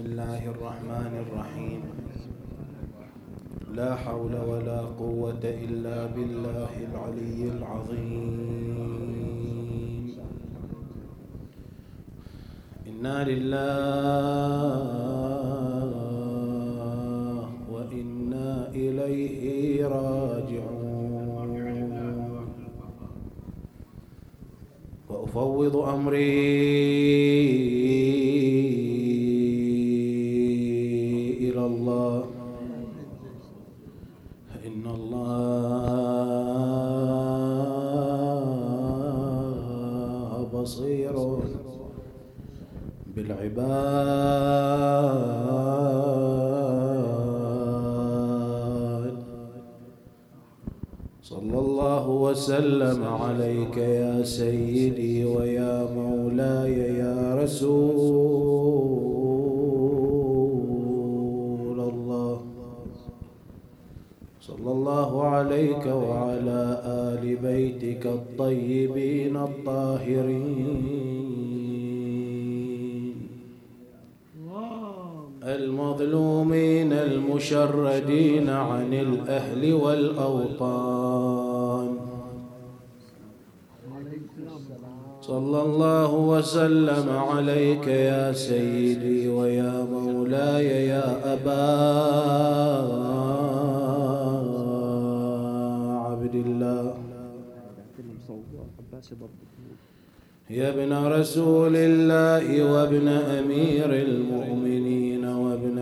الله الرحمن الرحيم لا حول ولا قوة إلا بالله العلي العظيم إنا لله وإنا إليه راجعون وأفوض أمري المظلومين المشردين عن الأهل والأوطان. صلى الله وسلم عليك يا سيدي ويا مولاي يا أبا عبد الله. يا ابن رسول الله وابن أمير المؤمنين.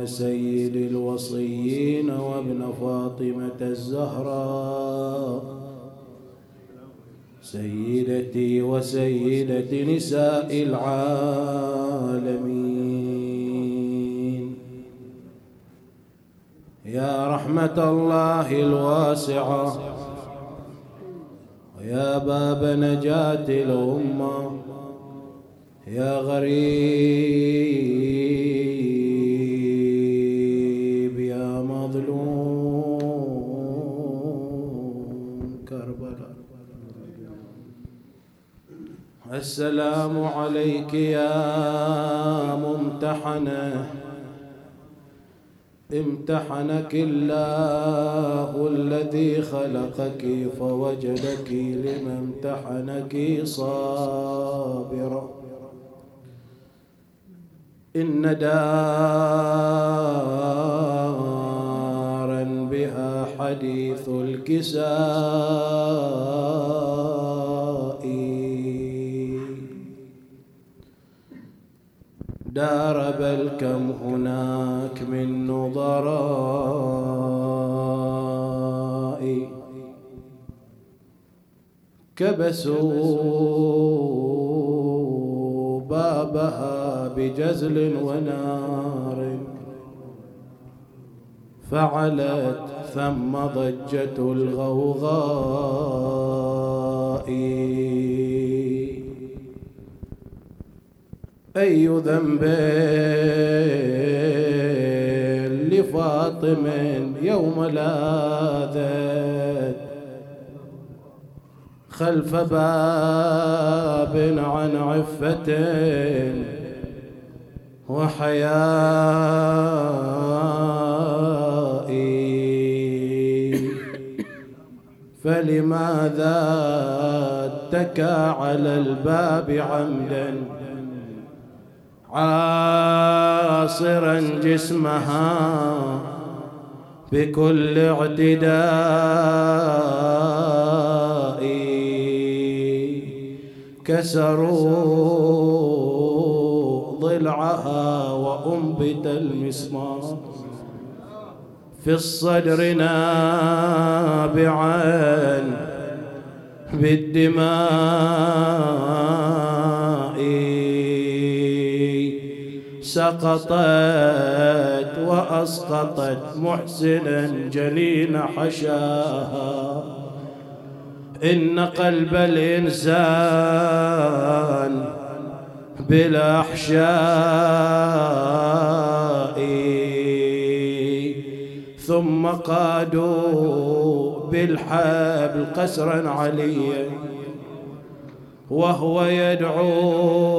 سيد الوصيين وابن فاطمة الزهراء. سيدتي وسيدة نساء العالمين. يا رحمة الله الواسعة. ويا باب نجاة الأمة. يا غريب السلام عليك يا ممتحنه امتحنك الله الذي خلقك فوجدك لما امتحنك صابرا. إن دارا بها حديث الكساء دار بل كم هناك من نظراء. كبسوا بابها بجزل ونار. فعلت ثم ضجة الغوغاء. أي ذنب لفاطم يوم لاذت خلف باب عن عفة وحياء. فلماذا اتكى على الباب عمدا؟ عاصرا جسمها بكل اعتداء. كسروا ضلعها وأنبت المسمار. في الصدر نابعا بالدماء. سقطت وأسقطت محسنا جلين حشاها إن قلب الإنسان بالأحشاء ثم قادوا بالحبل قسرا عليا. وهو يدعو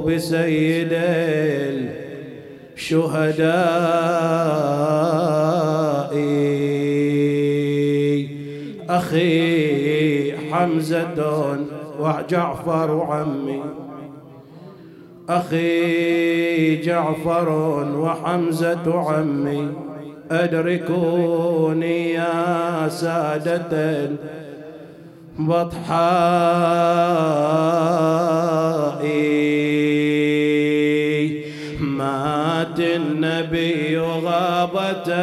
بسيد شهدائي أخي حمزة وجعفر وعمي أخي جعفر وحمزة عمي أدركوني يا سادة بطحائي مات النبي غابة.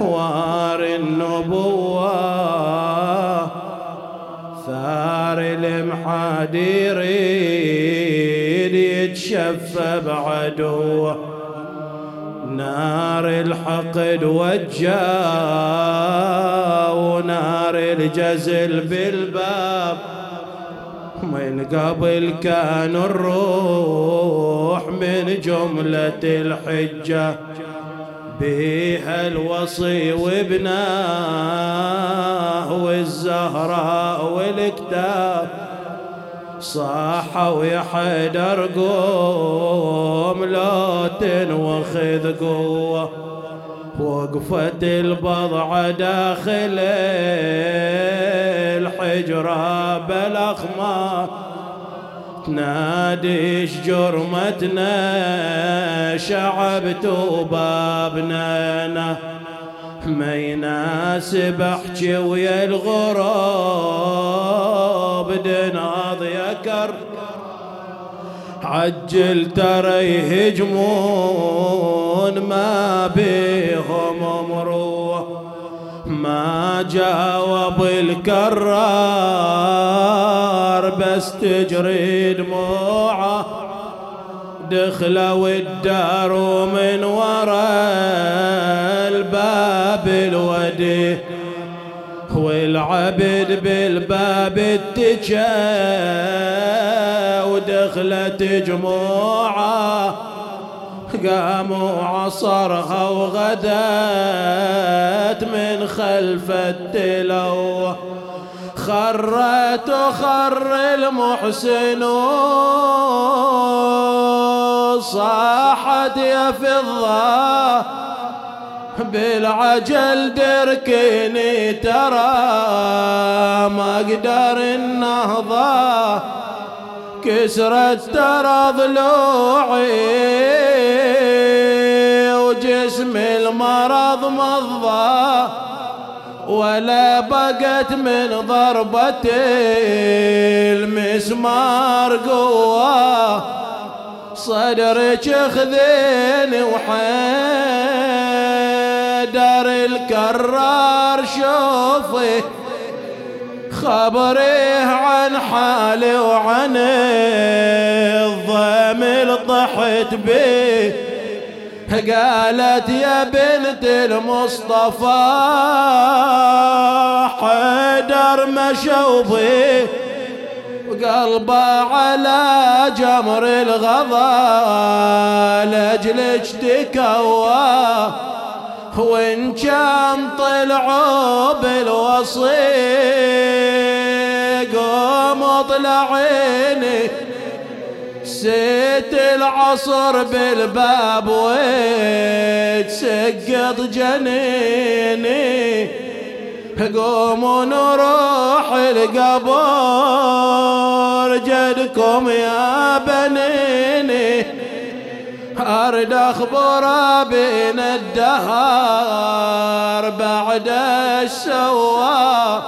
وار النبوة. ثار المحادير يتشفى بعدوه. نار الحقد وجاه ونار الجزل بالباب. من قبل كان الروح من جملة الحجة بها الوصي وابناه والزهراء والكتاب. صاحوا يا حيدر قوم لا تنوخذ قوة. وقفت البضعة داخل الحجرة بالأخمار. تناديش جرمتنا شعبت بابنا ما يناسب احكي ويا الغراب دناض يكر عجل ترى يهجمون ما بيهم مروه ما جاوب الكرار بس تجري دموعه دخلوا الدار ومن وراء والعبد بالباب اتجا ودخلت جموعه قاموا عصرها وغدت من خلف التلو خرت وخر المحسنون صاحت يا فضة. بالعجل دركني ترى ما أقدر النهضة. كسرت ترى ضلوعي وجسم المرض مضى. ولا بقت من ضربة المسمار قوة. صدرك خذيني وحيدر الكرار شوفي خبريه عن حالي وعن الضمل طحت بيه قالت يا بنت المصطفى حيدر مشوبي وقلبه على جمر الغضا لاجلك تكوى وان كان طلعوا بالوصي قوم اطلع عيني. سيت العصر بالباب وتسقط جنيني. قوموا نروح القبر جدكم يا بنيني أرد أخبر بين الدهر بعد السوا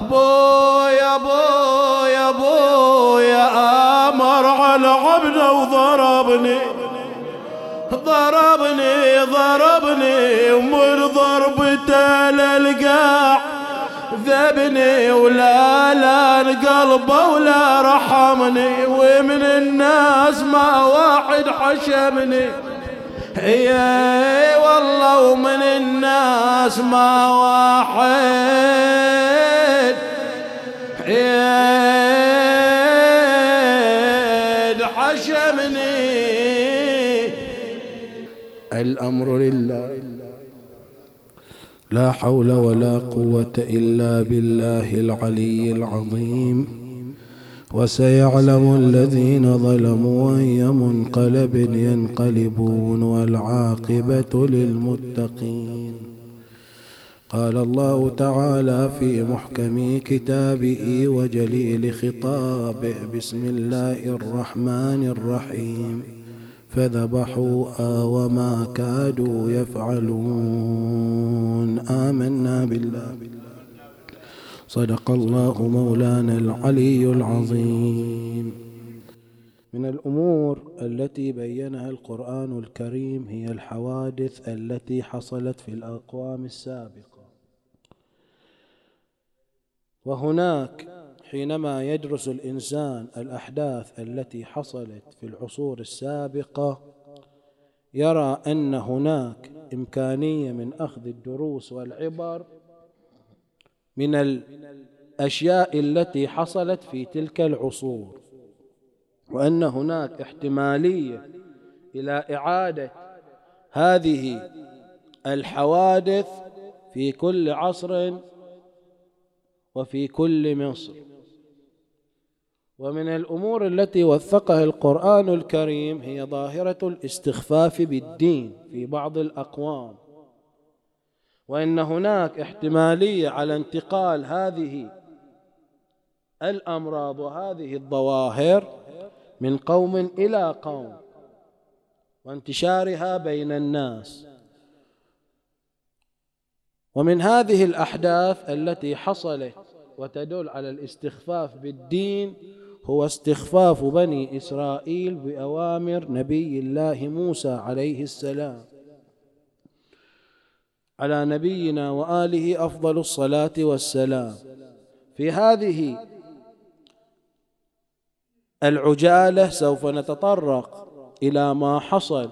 بويا بويا بويا أمر على عبده وضربني ضربني. ضربني ومن ضربته للقاع. ذبني ولا لا قلبه ولا رحمني ومن الناس ما واحد حشمني. اي والله ومن الناس ما واحد حشمني. الأمر لله. لا حول ولا قوة إلا بالله العلي العظيم. وسيعلم الذين ظلموا أي منقلب ينقلبون والعاقبة للمتقين. قال الله تعالى في محكم كتابه وجليل خطابه بسم الله الرحمن الرحيم. فذبحوا وما كادوا يفعلون. آمنا بالله. صدق الله مولانا العلي العظيم. من الأمور التي بينها القرآن الكريم هي الحوادث التي حصلت في الأقوام السابقة. وهناك حينما يدرس الإنسان الأحداث التي حصلت في العصور السابقة يرى أن هناك إمكانية من أخذ الدروس والعبر من الأشياء التي حصلت في تلك العصور وأن هناك احتمالية إلى إعادة هذه الحوادث في كل عصر وفي كل مصر. ومن الأمور التي وثقها القرآن الكريم هي ظاهرة الاستخفاف بالدين في بعض الأقوام. وإن هناك احتمالية على انتقال هذه الأمراض وهذه الظواهر من قوم إلى قوم وانتشارها بين الناس. ومن هذه الأحداث التي حصلت وتدل على الاستخفاف بالدين هو استخفاف بني إسرائيل بأوامر نبي الله موسى عليه السلام. على نبينا وآله أفضل الصلاة والسلام. في هذه العجالة سوف نتطرق إلى ما حصل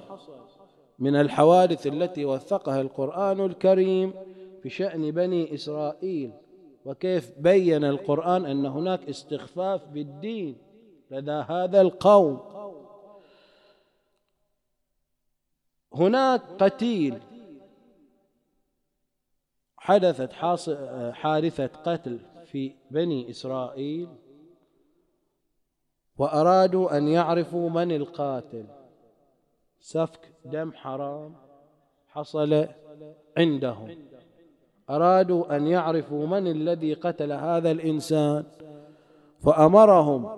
من الحوادث التي وثقها القرآن الكريم بشان بني إسرائيل. وكيف بين القرآن أن هناك استخفاف بالدين لدى هذا القوم. هناك قتيل حدثت حادثة قتل في بني إسرائيل وأرادوا أن يعرفوا من القاتل. سفك دم حرام حصل عندهم. أرادوا أن يعرفوا من الذي قتل هذا الإنسان فأمرهم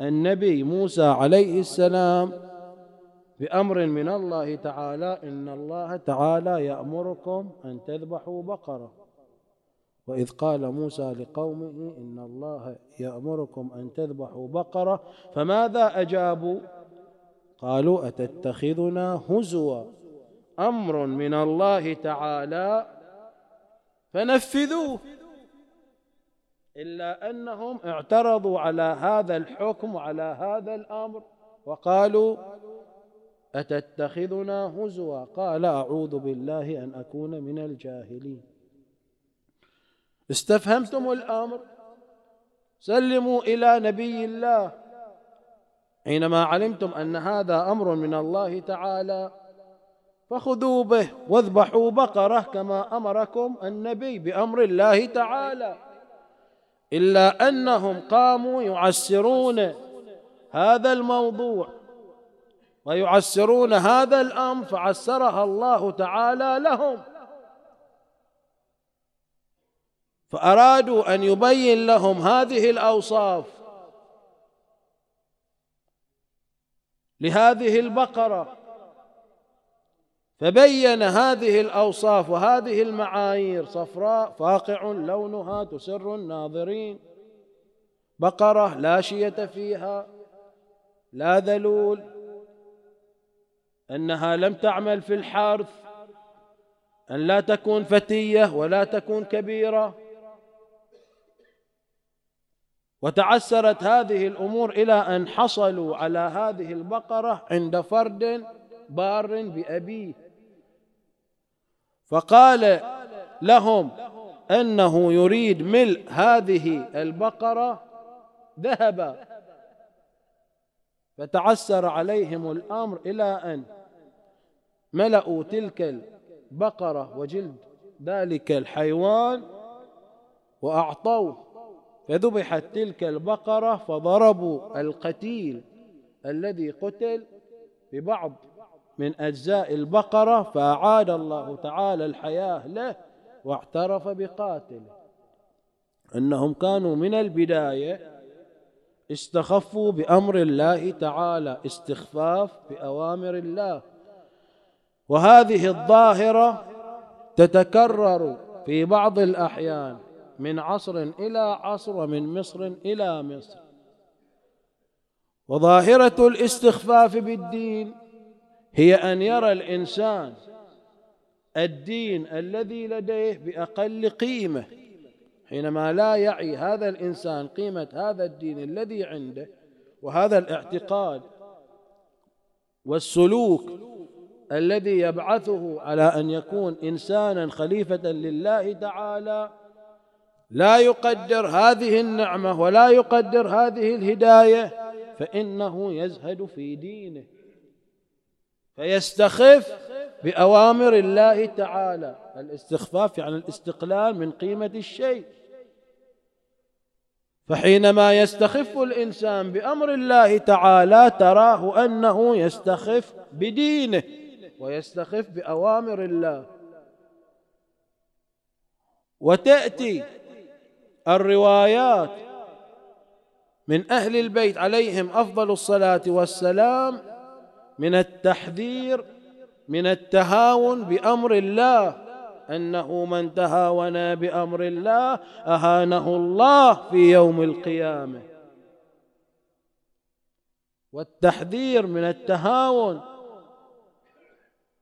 النبي موسى عليه السلام بأمر من الله تعالى إن الله تعالى يأمركم أن تذبحوا بقرة. وإذ قال موسى لقومه إن الله يأمركم أن تذبحوا بقرة فماذا أجابوا؟ قالوا أتتخذنا هزوا أمر من الله تعالى فنفذوه. إلا أنهم اعترضوا على هذا الحكم وعلى هذا الأمر وقالوا أتتخذنا هزوا؟ قال أعوذ بالله أن أكون من الجاهلين. استفهمتم الأمر؟ سلموا إلى نبي الله. حينما علمتم أن هذا أمر من الله تعالى فخذوا به واذبحوا بقرة كما أمركم النبي بأمر الله تعالى. إلا أنهم قاموا يعسرون هذا الموضوع ويعسرون هذا الأمر فعسرها الله تعالى لهم. فأرادوا أن يبين لهم هذه الأوصاف لهذه البقرة. فبين هذه الأوصاف وهذه المعايير صفراء فاقع لونها تسر الناظرين. بقرة لا شية فيها لا ذلول أنها لم تعمل في الحرث أن لا تكون فتية ولا تكون كبيرة. وتعسرت هذه الأمور إلى أن حصلوا على هذه البقرة عند فرد بار بأبيه. فقال لهم إنه يريد ملء هذه البقرة ذهبا. فتعسر عليهم الأمر إلى أن ملأوا تلك البقرة وجلد ذلك الحيوان وأعطوه. فذبحت تلك البقرة فضربوا القتيل الذي قتل ببعض من أجزاء البقرة فأعاد الله تعالى الحياة له واعترف بقاتله. أنهم كانوا من البداية استخفوا بأمر الله تعالى استخفاف بأوامر الله. وهذه الظاهرة تتكرر في بعض الأحيان من عصر إلى عصر ومن مصر إلى مصر. وظاهرة الاستخفاف بالدين هي أن يرى الإنسان الدين الذي لديه بأقل قيمة حينما لا يعي هذا الإنسان قيمة هذا الدين الذي عنده وهذا الاعتقاد والسلوك الذي يبعثه على أن يكون إنسانا خليفة لله تعالى لا يقدر هذه النعمة ولا يقدر هذه الهداية فإنه يزهد في دينه. فيستخف بأوامر الله تعالى. الاستخفاف يعني الاستقلال من قيمة الشيء. فحينما يستخف الإنسان بأمر الله تعالى تراه أنه يستخف بدينه ويستخف بأوامر الله. وتأتي الروايات من أهل البيت عليهم أفضل الصلاة والسلام من التحذير من التهاون بأمر الله أنه من تهاون بأمر الله أهانه الله في يوم القيامة. والتحذير من التهاون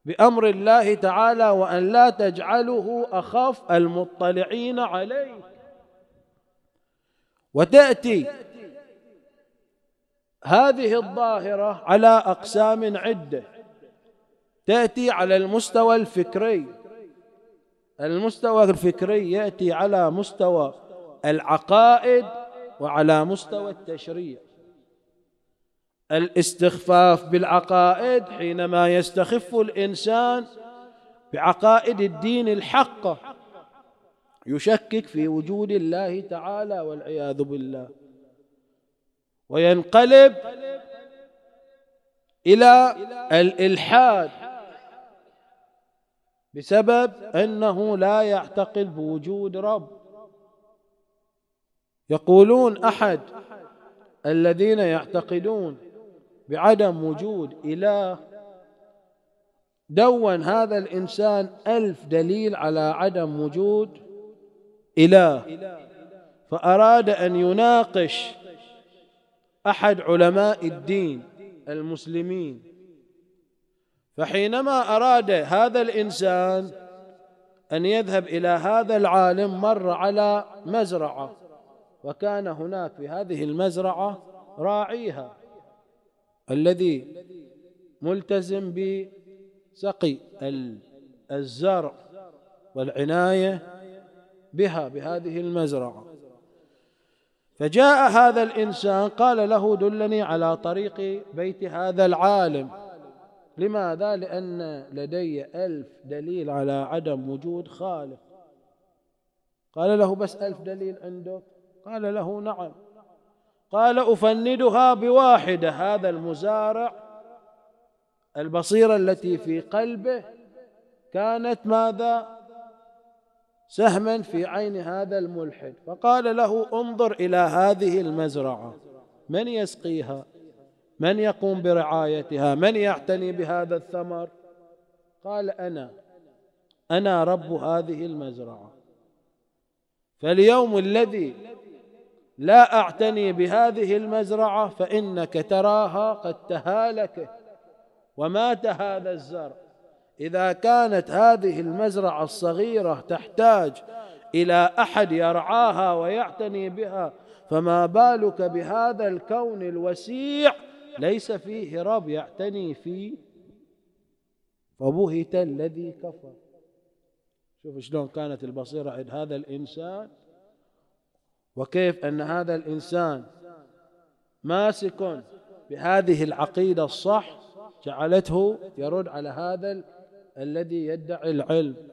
بأمر الله تعالى وأن لا تجعله أخف المطلعين عليه وتأتي هذه الظاهرة على أقسام عدة. تأتي على المستوى الفكري. المستوى الفكري يأتي على مستوى العقائد وعلى مستوى التشريع. الاستخفاف بالعقائد حينما يستخف الإنسان بعقائد الدين الحقة يشكك في وجود الله تعالى والعياذ بالله. وينقلب إلى الإلحاد بسبب أنه لا يعتقد بوجود رب. يقولون أحد الذين يعتقدون بعدم وجود إله. دون هذا الإنسان ألف دليل على عدم وجود إله. فأراد أن يناقش أحد علماء الدين المسلمين. فحينما أراد هذا الإنسان أن يذهب إلى هذا العالم مر على مزرعة وكان هناك في هذه المزرعة راعيها الذي ملتزم بسقي الزرع والعناية بها بهذه المزرعة. فجاء هذا الإنسان قال له دلني على طريق بيت هذا العالم. لماذا؟ لأن لدي ألف دليل على عدم وجود خالق. قال له بس ألف دليل عندك؟ قال له نعم. قال أفندها بواحدة هذا المزارع البصيرة التي في قلبه كانت ماذا؟ سهما في عين هذا الملحد. فقال له انظر إلى هذه المزرعة. من يسقيها؟ من يقوم برعايتها؟ من يعتني بهذا الثمر؟ قال أنا. أنا رب هذه المزرعة. فاليوم الذي لا أعتني بهذه المزرعة فإنك تراها قد تهالكت ومات هذا الزرع. إذا كانت هذه المزرعة الصغيرة تحتاج إلى أحد يرعاها ويعتني بها فما بالك بهذا الكون الوسيع ليس فيه رب يعتني فيه؟ فبهت الذي كفر. شوف شلون كانت البصيرة عند هذا الإنسان وكيف أن هذا الإنسان ماسك بهذه العقيدة الصح جعلته يرد على هذا الذي يدعي العلم.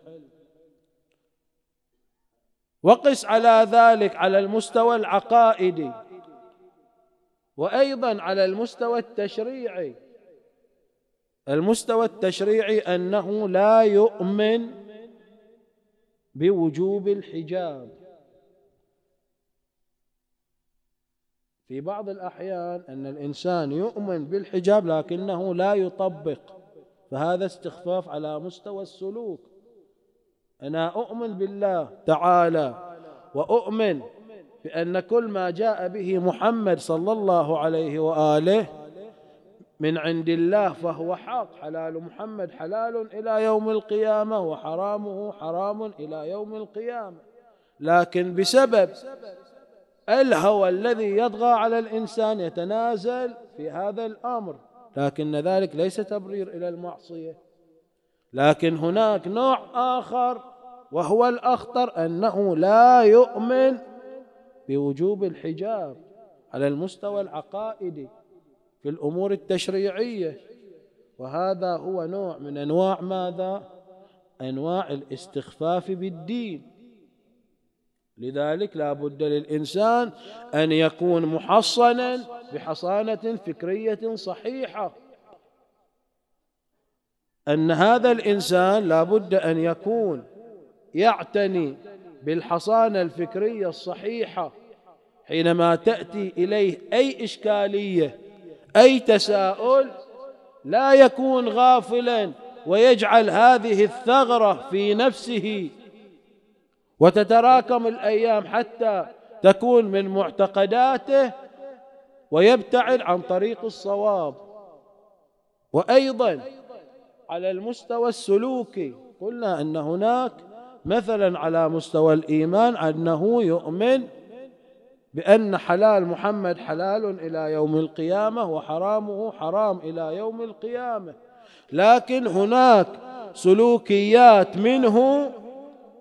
وقس على ذلك على المستوى العقائدي وأيضا على المستوى التشريعي. المستوى التشريعي أنه لا يؤمن بوجوب الحجاب. في بعض الأحيان أن الإنسان يؤمن بالحجاب لكنه لا يطبق. فهذا استخفاف على مستوى السلوك. أنا أؤمن بالله تعالى وأؤمن بأن كل ما جاء به محمد صلى الله عليه وآله من عند الله فهو حق. حلال محمد حلال إلى يوم القيامة وحرامه حرام إلى يوم القيامة. لكن بسبب الهوى الذي يطغى على الإنسان يتنازل في هذا الأمر. لكن ذلك ليس تبرير إلى المعصية. لكن هناك نوع آخر وهو الأخطر أنه لا يؤمن بوجوب الحجاب على المستوى العقائدي في الأمور التشريعية. وهذا هو نوع من أنواع ماذا؟ أنواع الاستخفاف بالدين. لذلك لا بد للإنسان أن يكون محصنا بحصانة فكرية صحيحة. أن هذا الإنسان لا بد أن يكون يعتني بالحصانة الفكرية الصحيحة حينما تأتي إليه أي إشكالية أي تساؤل لا يكون غافلا ويجعل هذه الثغرة في نفسه. وتتراكم الأيام حتى تكون من معتقداته ويبتعد عن طريق الصواب. وأيضا على المستوى السلوكي قلنا أن هناك مثلا على مستوى الإيمان أنه يؤمن بأن حلال محمد حلال إلى يوم القيامة وحرامه حرام إلى يوم القيامة. لكن هناك سلوكيات منه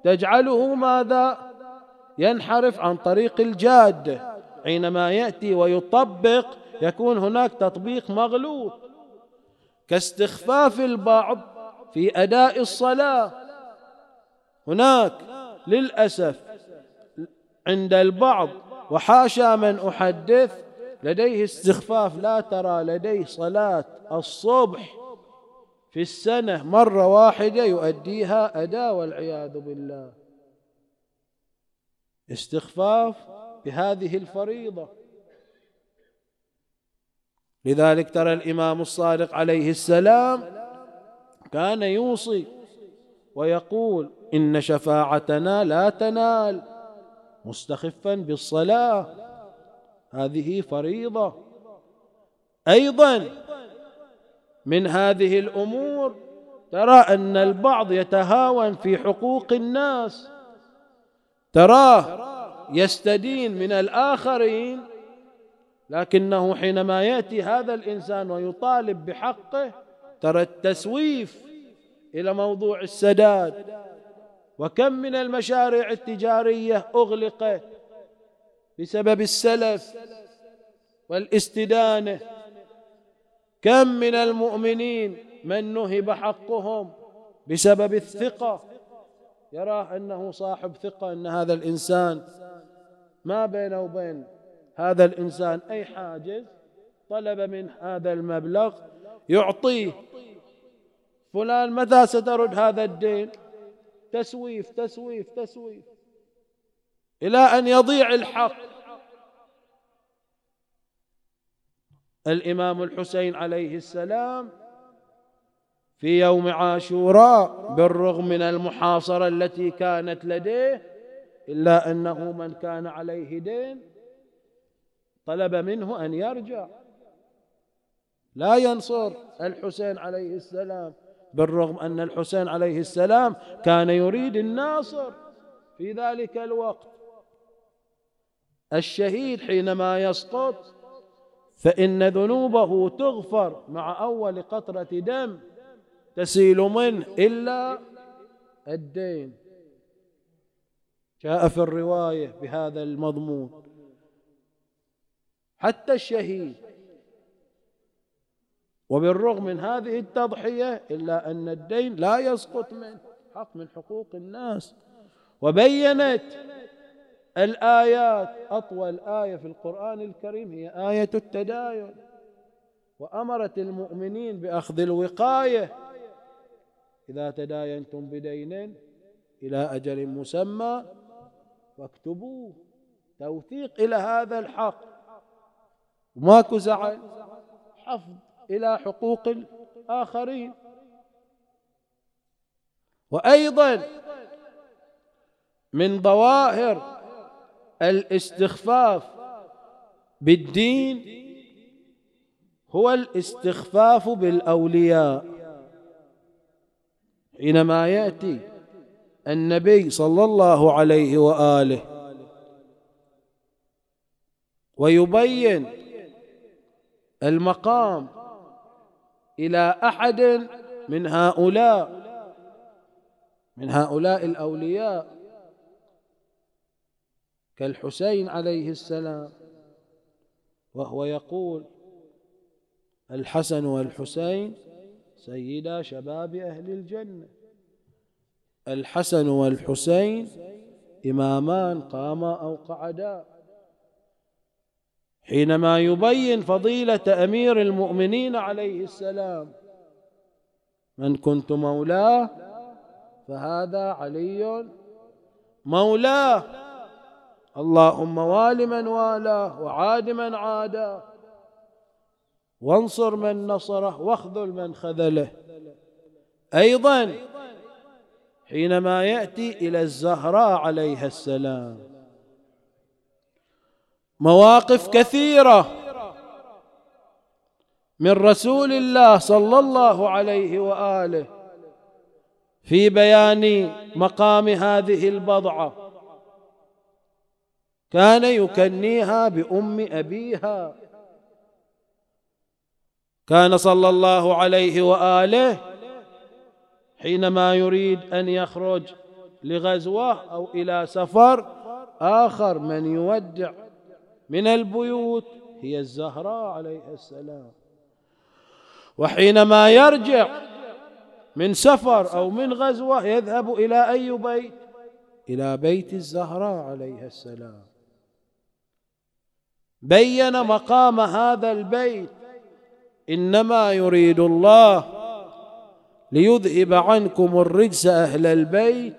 تجعله ماذا؟ ينحرف عن طريق الجاده حينما يأتي ويطبق يكون هناك تطبيق مغلوط. كاستخفاف البعض في أداء الصلاة. هناك للأسف عند البعض. وحاشا من أحدث لديه استخفاف. لا ترى لديه صلاة الصبح. في السنة مرة واحدة يؤديها أداء والعياذ بالله. استخفاف بهذه الفريضة. لذلك ترى الإمام الصادق عليه السلام كان يوصي ويقول إن شفاعتنا لا تنال مستخفا بالصلاة. هذه فريضة. أيضا من هذه الأمور ترى أن البعض يتهاون في حقوق الناس. تراه يستدين من الآخرين لكنه حينما يأتي هذا الإنسان ويطالب بحقه ترى التسويف إلى موضوع السداد. وكم من المشاريع التجارية أغلقت بسبب السلف والاستدانة. كم من المؤمنين من نهب حقهم بسبب الثقة؟ يرى أنه صاحب ثقة أن هذا الإنسان ما بينه وبين هذا الإنسان أي حاجز طلب من هذا المبلغ يعطيه. فلان متى سترد هذا الدين؟ تسويف تسويف تسويف. إلى أن يضيع الحق. الإمام الحسين عليه السلام في يوم عاشوراء بالرغم من المحاصرة التي كانت لديه إلا أنه من كان عليه دين طلب منه أن يرجع. لا ينصر الحسين عليه السلام بالرغم أن الحسين عليه السلام كان يريد الناصر في ذلك الوقت. الشهيد حينما يسقط فإن ذنوبه تغفر مع أول قطرة دم تسيل منه إلا الدين. جاء في الرواية بهذا المضمون. حتى الشهيد. وبالرغم من هذه التضحية إلا أن الدين لا يسقط منه حق من حقوق الناس. وبينت الآيات أطول آية في القرآن الكريم هي آية التداين. وأمرت المؤمنين بأخذ الوقاية. إذا تداينتم بدين إلى أجل مسمى فاكتبوه. توثيق إلى هذا الحق. وماكو زعل. حفظ إلى حقوق الآخرين. وأيضا من ظواهر الاستخفاف بالدين هو الاستخفاف بالأولياء. حينما يأتي النبي صلى الله عليه وآله ويبين المقام إلى أحد من هؤلاء من هؤلاء الأولياء كالحسين عليه السلام وهو يقول الحسن والحسين سيدا شباب أهل الجنة. الحسن والحسين إمامان قاما أو قعدا. حينما يبين فضيلة أمير المؤمنين عليه السلام من كنت مولاه فهذا علي. مولاه اللهم وال من والاه وعاد من عاداه. وانصر من نصره واخذل من خذله. أيضا حينما يأتي إلى الزهراء عليها السلام. مواقف كثيرة من رسول الله صلى الله عليه وآله في بيان مقام هذه البضعة. كان يكنيها بأم أبيها. كان صلى الله عليه وآله حينما يريد أن يخرج لغزوة أو إلى سفر آخر من يودع من البيوت هي الزهراء عليها السلام. وحينما يرجع من سفر أو من غزوة يذهب إلى أي بيت؟ إلى بيت الزهراء عليها السلام. بين مقام هذا البيت. إنما يريد الله ليذهب عنكم الرجس أهل البيت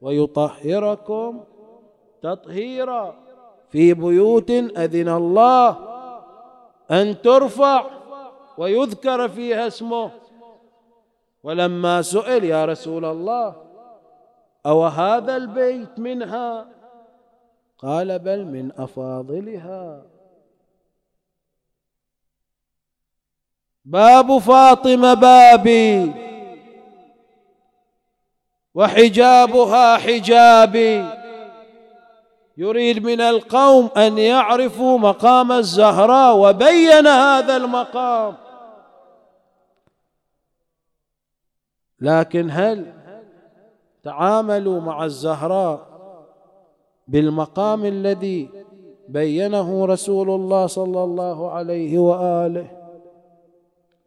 ويطهركم تطهيرا. في بيوت أذن الله أن ترفع ويذكر فيها اسمه. ولما سئل يا رسول الله أو هذا البيت منها؟ قال بل من أفاضلها. باب فاطمة بابي. وحجابها حجابي. يريد من القوم أن يعرفوا مقام الزهراء وبين هذا المقام. لكن هل تعاملوا مع الزهراء بالمقام الذي بينه رسول الله صلى الله عليه وآله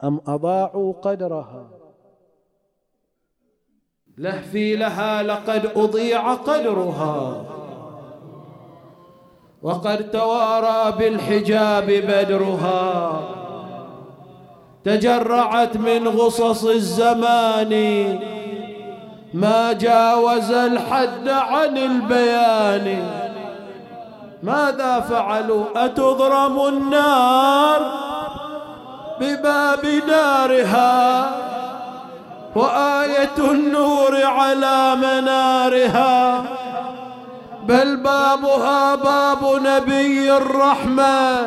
أم أضاعوا قدرها؟ لهفي لها لقد أضيع قدرها. وقد توارى بالحجاب بدرها. تجرعت من غصص الزمان ما جاوز الحد عن البيان. ماذا فعلوا؟ أتضرم النار بباب دارها؟ وآية النور على منارها. بل بابها باب نبي الرحمة.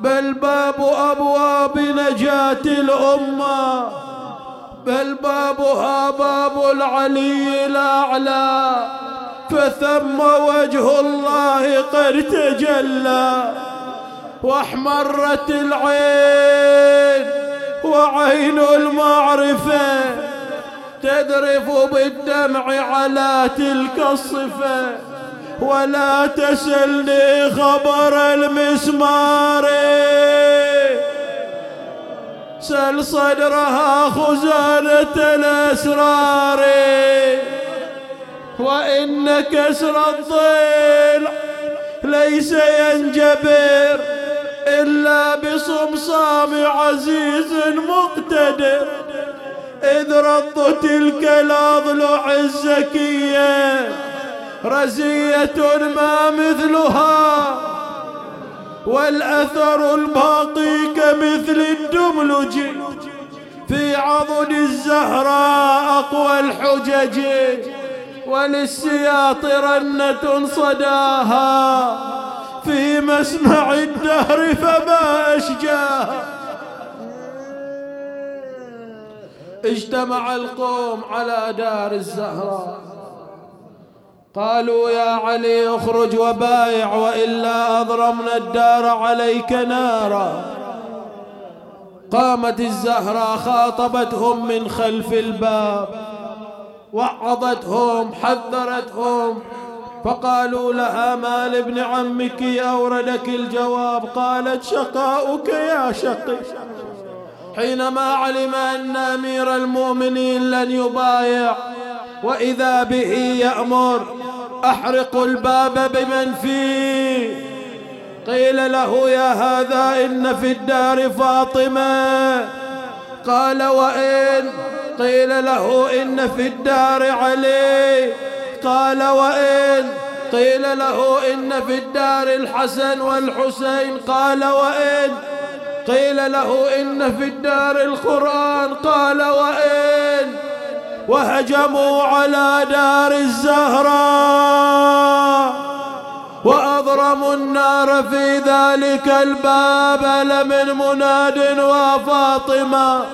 بل باب أبواب نجاة الأمة. بل بابها باب العلي الأعلى فثم وجه الله قد تجلى واحمرت العين وعين المعرفة تذرف بالدمع على تلك الصفة. ولا تسلني خبر المسمار. سل صدرها خزانة الأسرار. وإن كسر الضلع ليس ينجبر إلا بصمصام عزيز مقتدر. إذ رض تلك الأضلع الزكية رزية ما مثلها. والأثر الباقي كمثل الدملج في عضد الزهراء أقوى الحجج وللسياط رنة صداها في مسمع الدهر فما أشجاها. اجتمع القوم على دار الزهراء. قالوا يا علي اخرج وبايع وإلا أضرمنا الدار عليك نارا. قامت الزهراء خاطبتهم من خلف الباب. وعظتهم حذرتهم. فقالوا لها ما لابن عمك أوردك الجواب؟ قالت شقاؤك يا شقي. حينما علم أن أمير المؤمنين لن يبايع وإذا به يأمر أحرق الباب بمن فيه. قيل له يا هذا إن في الدار فاطمة. قال وإن؟ قيل له إن في الدار علي. قال وإن؟ قيل له إن في الدار الحسن والحسين. قال وإن؟ قيل له إن في الدار القرآن. قال وإن؟ وهجموا على دار الزهراء وأضرموا النار في ذلك الباب لمن مناد وفاطمة.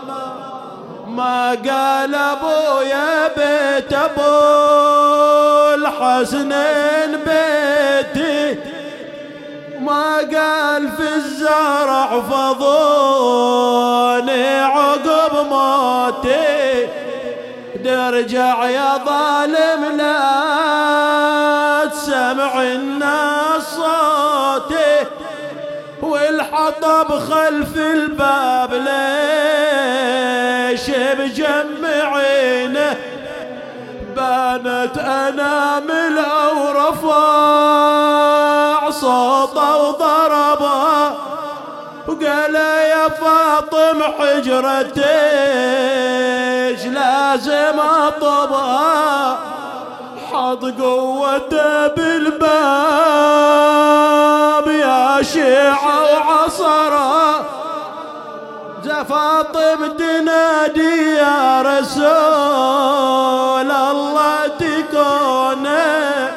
ما قال ابويا بيت أبو الحسنين بيتي. ما قال في الزرع فضوني عقب موتي. درجع يا ظالم لا تسمع الناس صوتي والحطب خلف الباب ليش بجمعينه بانت انامل أو رفع وقال يا فاطم حجرتيش لازم اطبها حط قوته بالباب يا شيعة وعصرة. فاطم تنادي يا رسول الله تكونه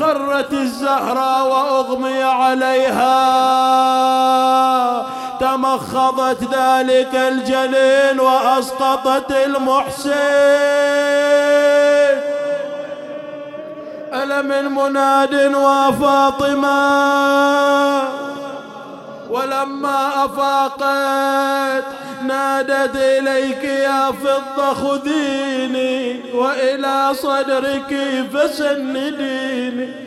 خرت الزهرة وأغمي عليها. تمخضت ذلك الجنين وأسقطت المحسن. ألا من مناد وفاطمة ولما أفاقت نادت إليك يا فضة خذيني وإلى صدرك فسنديني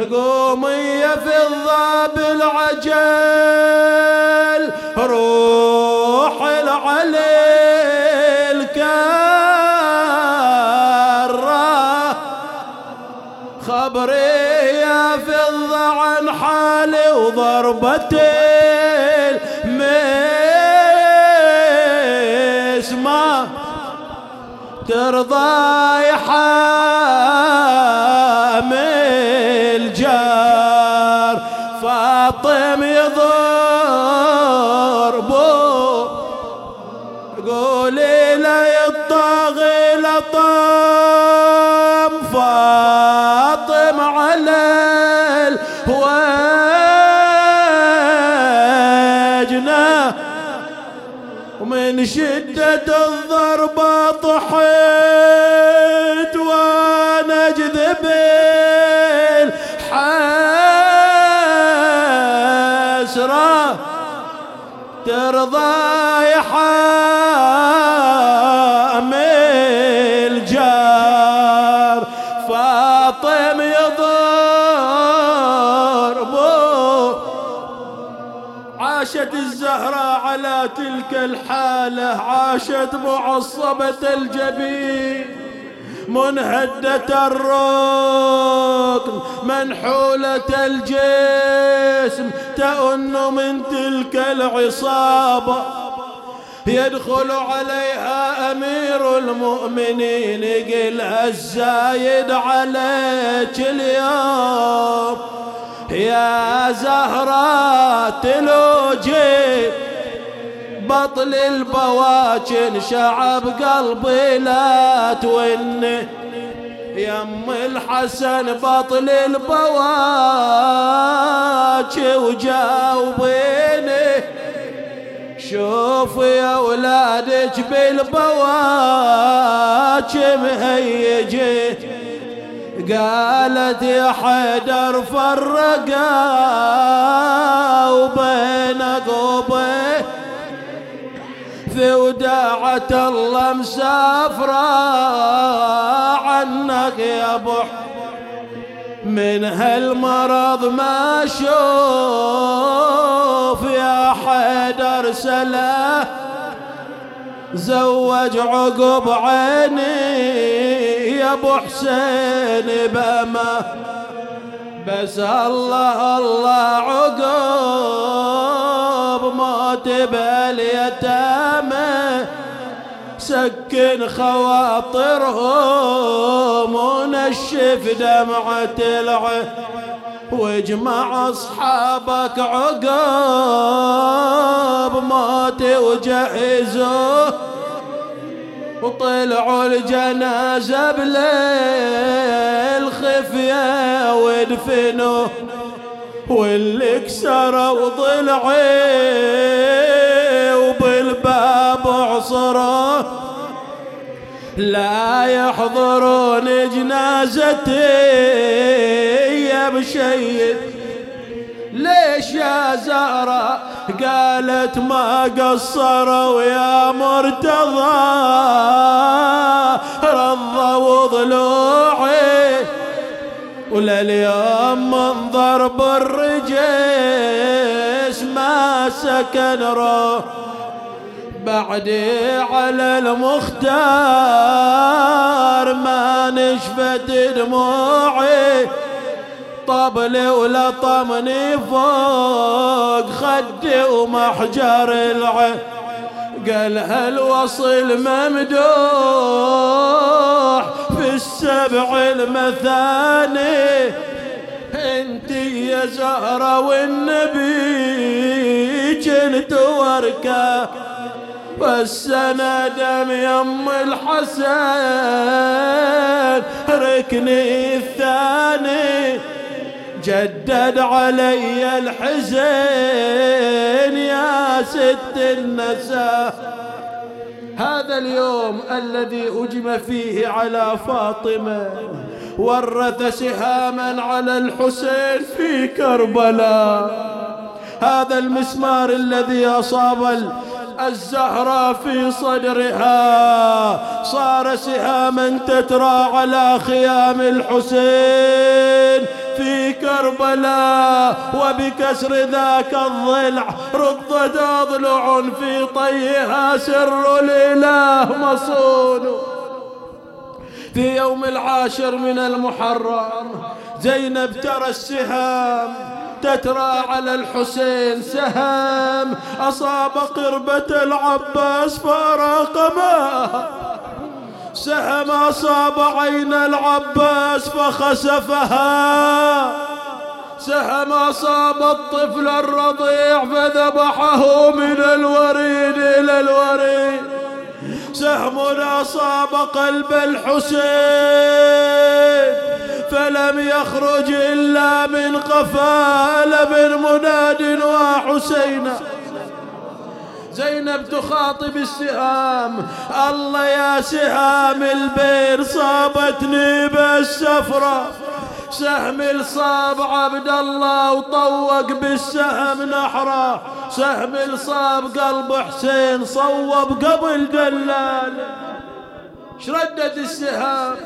قومي يا فضة بالعجل روح العلي الكرة خبري يا فضة عن حالي وضربة المسمى ترضى يا حامل فاطم ترضى يا حامل جار. فاطم يضربه عاشت الزهراء على تلك الحالة عاشت معصبة الجبين. منهدة الركن منحولة الجسم تأن من تلك العصابة. يدخل عليها أمير المؤمنين يقول الزايد عليك اليوم. يا زهرة تلوجي بطل البواكن شعب قلبي لا تونه يم الحسن بطل البواكي وجاوبيني شوف يا ولادك بالبواكي مهيجه قالت يا حيدر فرقا وبين في وداعة الله مسافرة عنك يا أبو من هالمرض ما شوف يا حيدر سلاه زوج عقب عيني يا أبو حسين بما بس الله الله عقب. موت باليتامى سكن خواطرهم ونشف دمعة العين واجمع أصحابك عقب موت وجهزوه وطلعوا الجنازة بليل خفية ودفنوا واللي كسروا ضلعي وبالباب عصره لا يحضرون جنازتي يا بشيد ليش يا زهرة؟ قالت ما قصروا يا مرتضى. رضوا ضلوعي. ولليوم من ضرب الرجيس ما سكن روح بعدي على المختار ما نشفت دموعي. طبلي ولطمني فوق خدي ومحجر العين. قال هالوصل ممدوح في السبع المثاني. انت يا زهرة والنبي كنت وركة. والسنة دم يم الحسن. ركني الثاني. جدد علي الحزين يا ست النساء. هذا اليوم الذي أجم فيه على فاطمة. ورث سهاما على الحسين في كربلاء. هذا المسمار الذي أصاب الزهرة في صدرها. صار سهاما تترى على خيام الحسين. في كربلاء وبكسر ذاك الضلع. رضت أضلع في طيها سر الإله مصون. في يوم العاشر من المحرم زينب ترى السهام. تترى على الحسين سهام أصاب قربة العباس فراق سهم أصاب عين العباس فخسفها. سهم أصاب الطفل الرضيع فذبحه من الوريد إلى الوريد. سهم أصاب قلب الحسين. فلم يخرج إلا من قفال من مناد وحسينا زينب تخاطب السهام. الله يا سهام البير صابتني بالسفرة. سهم الصاب عبد الله وطوق بالسهم نحرة. سهم الصاب قلب حسين صوب قبل دلال. شردد السهام.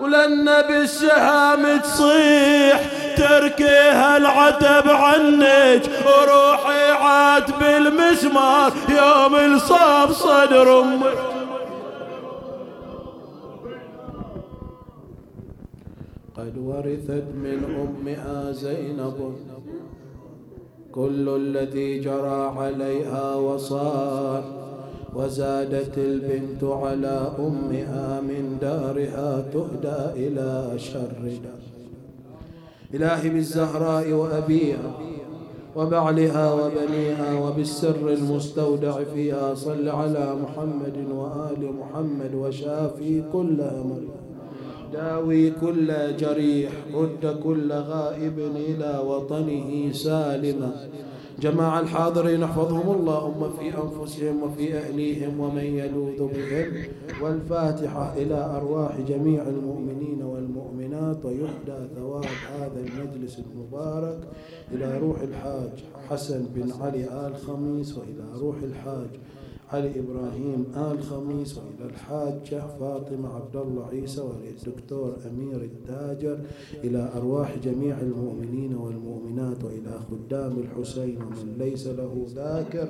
ولن بالسهام تصيح تركيها العتب عنك وروحي عاد بالمسمار يوم الصاب صدر أمك قد ورثت من أمها زينب كل الذي جرى عليها وصار وزادت البنت على أمها من دارها تهدى إلى شر دار إلهي بالزهراء وأبيها وبعلها وبنيها وبالسر المستودع فيها صل على محمد وآل محمد وشافي كل أمر. داوي كل جريح رد كل غائب إلى وطنه سالما. جماع الحاضرين احفظهم اللهم في أنفسهم وفي أهليهم ومن يلوذ بهم والفاتحة إلى أرواح جميع المؤمنين والمؤمنات ويهدى ثواب هذا المجلس المبارك إلى روح الحاج حسن بن علي آل خميس وإلى روح الحاج علي إبراهيم آل خميس وإلى الحاجة فاطمة عبد الله عيسى وللدكتور أمير التاجر إلى أرواح جميع المؤمنين والمؤمنات وإلى خدام الحسين ومن ليس له ذاكر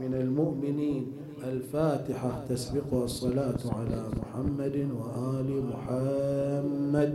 من المؤمنين. الفاتحة تسبقها الصلاة على محمد وآل محمد.